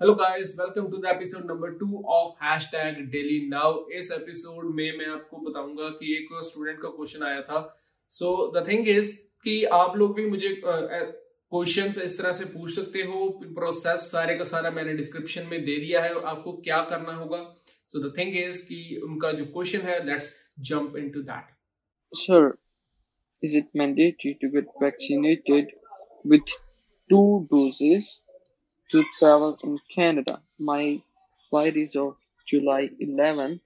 Hello guys welcome to the episode number two of hashtag daily now इस episode में मैं आपको बताऊँगा कि एक स्टूडेंट का क्वेश्चन आया था। सो द थिंग इज़ कि आप लोग भी मुझे क्वेश्चंस इस तरह से पूछ सकते हो। प्रोसेस सारे का सारा मैंने डिस्क्रिप्शन में दे दिया है। आपको क्या करना होगा? सो द थिंग इज़ कि उनका जो क्वेश्चन है let's jump into that sir is it mandatory to get vaccinated with two doses to travel in Canada. My flight is of July 11,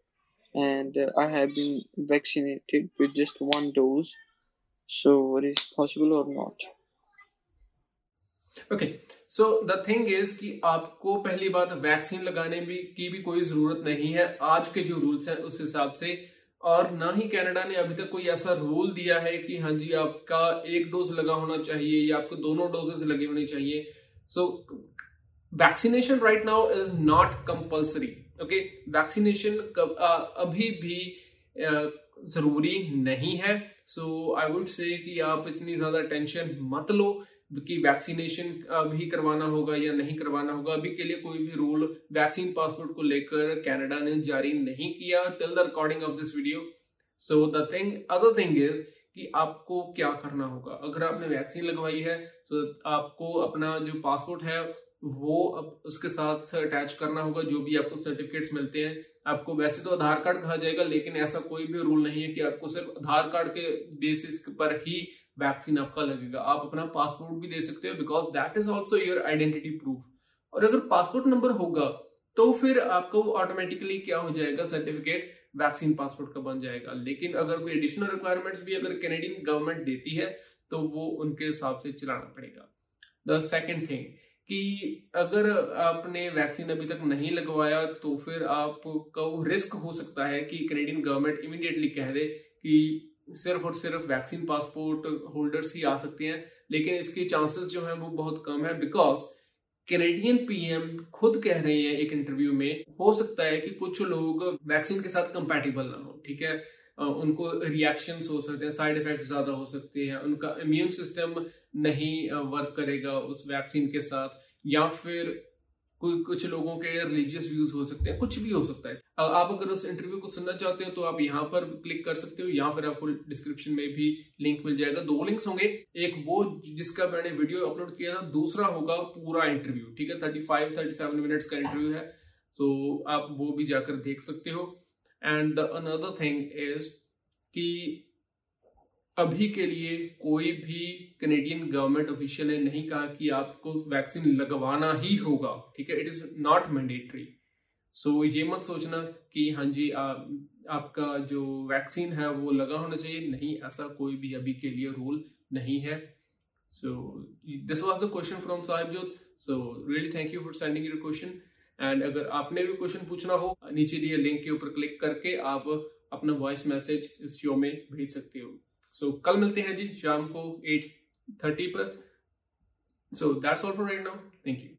and uh, I have been vaccinated with just one dose. So, it is possible or not? Okay so the thing is कि आपको पहली बात vaccine लगाने भी की भी कोई ज़रूरत नहीं है आज के जो रूल्स हैं उस हिसाब से और ना ही कनाडा ने अभी तक कोई ऐसा रूल दिया है कि हाँ जी आपका एक डोज लगा होना चाहिए या आपको दोनों डोजेस लगे होने चाहिए so so, vaccination right now is not compulsory okay vaccination अभी भी ज़रूरी नहीं है। सो आई वुड से कि आप इतनी ज़्यादा टेंशन मत लो कि वैक्सीनेशन अभी करवाना होगा या नहीं करवाना होगा। अभी के लिए कोई भी रूल, वैक्सीन पासपोर्ट को लेकर कनाडा ने जारी नहीं किया till the recording of this video so the thing other thing is कि आपको क्या करना होगा? अगर आपने वैक्सीन लगवाई है तो आपको अपना जो पासपोर्ट है वो अब उसके साथ अटैच करना होगा, जो भी आपको सर्टिफिकेट्स मिलते हैं। आपको वैसे तो आधार कार्ड कहा जाएगा, लेकिन ऐसा कोई भी रूल नहीं है कि आपको सिर्फ़ आधार कार्ड के बेसिस पर ही वैक्सीन आपका लगेगा। आप अपना पासपोर्ट भी दे सकते हो because that is also your identity proof और अगर पासपोर्ट नंबर होगा तो फिर आपको ऑटोमेटिकली क्या हो जाएगा सर्टिफिकेट वैक्सीन पासपोर्ट का बन जाएगा। लेकिन अगर कोई एडिशनल रिक्वायरमेंट्स भी अगर कैनेडियन गवर्नमेंट देती है तो वो उनके हिसाब से चलाना पड़ेगा। द सेकेंड थिंग कि अगर आपने वैक्सीन अभी तक नहीं लगवाया तो फिर आपको रिस्क हो सकता है कि कैनेडियन गवर्नमेंट इमीडिएटली कह दे कि सिर्फ़ और सिर्फ़ वैक्सीन पासपोर्ट होल्डर्स ही आ सकते हैं। लेकिन इसके चांसेस जो हैं वो बहुत कम है बिकॉज़ कैनेडियन पीएम खुद कह रहे हैं एक इंटरव्यू में, हो सकता है कि कुछ लोग वैक्सीन के साथ कंपैटिबल ना हो, ठीक है? उनको रिएक्शन हो सकते हैं साइड इफ़ेक्ट ज़्यादा हो सकते हैं, उनका इम्यून सिस्टम नहीं वर्क करेगा उस वैक्सीन के साथ, या फिर कोई, कुछ लोगों के रिलीजियस व्यूज़ हो सकते हैं, कुछ भी हो सकता है। आप अगर उस इंटरव्यू को सुनना चाहते हो तो आप यहाँ पर क्लिक कर सकते हो या फिर आपको डिस्क्रिप्शन में भी लिंक मिल जाएगा। दो लिंक्स होंगे, एक वो जिसका मैंने वीडियो अपलोड किया था, दूसरा होगा पूरा इंटरव्यू ठीक है? Thirty five thirty seven minutes का इंटरव्यू है तो आप वो भी जाकर देख सकते हो। एंड अनदर थिंग इज़ कि अभी के लिए कोई भी कैनेडियन गवर्नमेंट ऑफिशियल ने नहीं कहा कि आपको वैक्सीन लगवाना ही होगा ठीक है? It is not mandatory so ये मत सोचना कि हाँ जी आ, आपका जो वैक्सीन है वो लगा होना चाहिए। नहीं ऐसा कोई भी अभी के लिए रूल नहीं है। So this was the question from Sahibjot so really thank you for sending your question and अगर आपने भी क्वेश्चन पूछना हो नीचे दिए लिंक के ऊपर क्लिक करके आप अपना वॉइस मैसेज इस शो में भेज सकते हो। सो so, कल मिलते हैं जी शाम को एट थर्टी पर। So that's all for right now thank you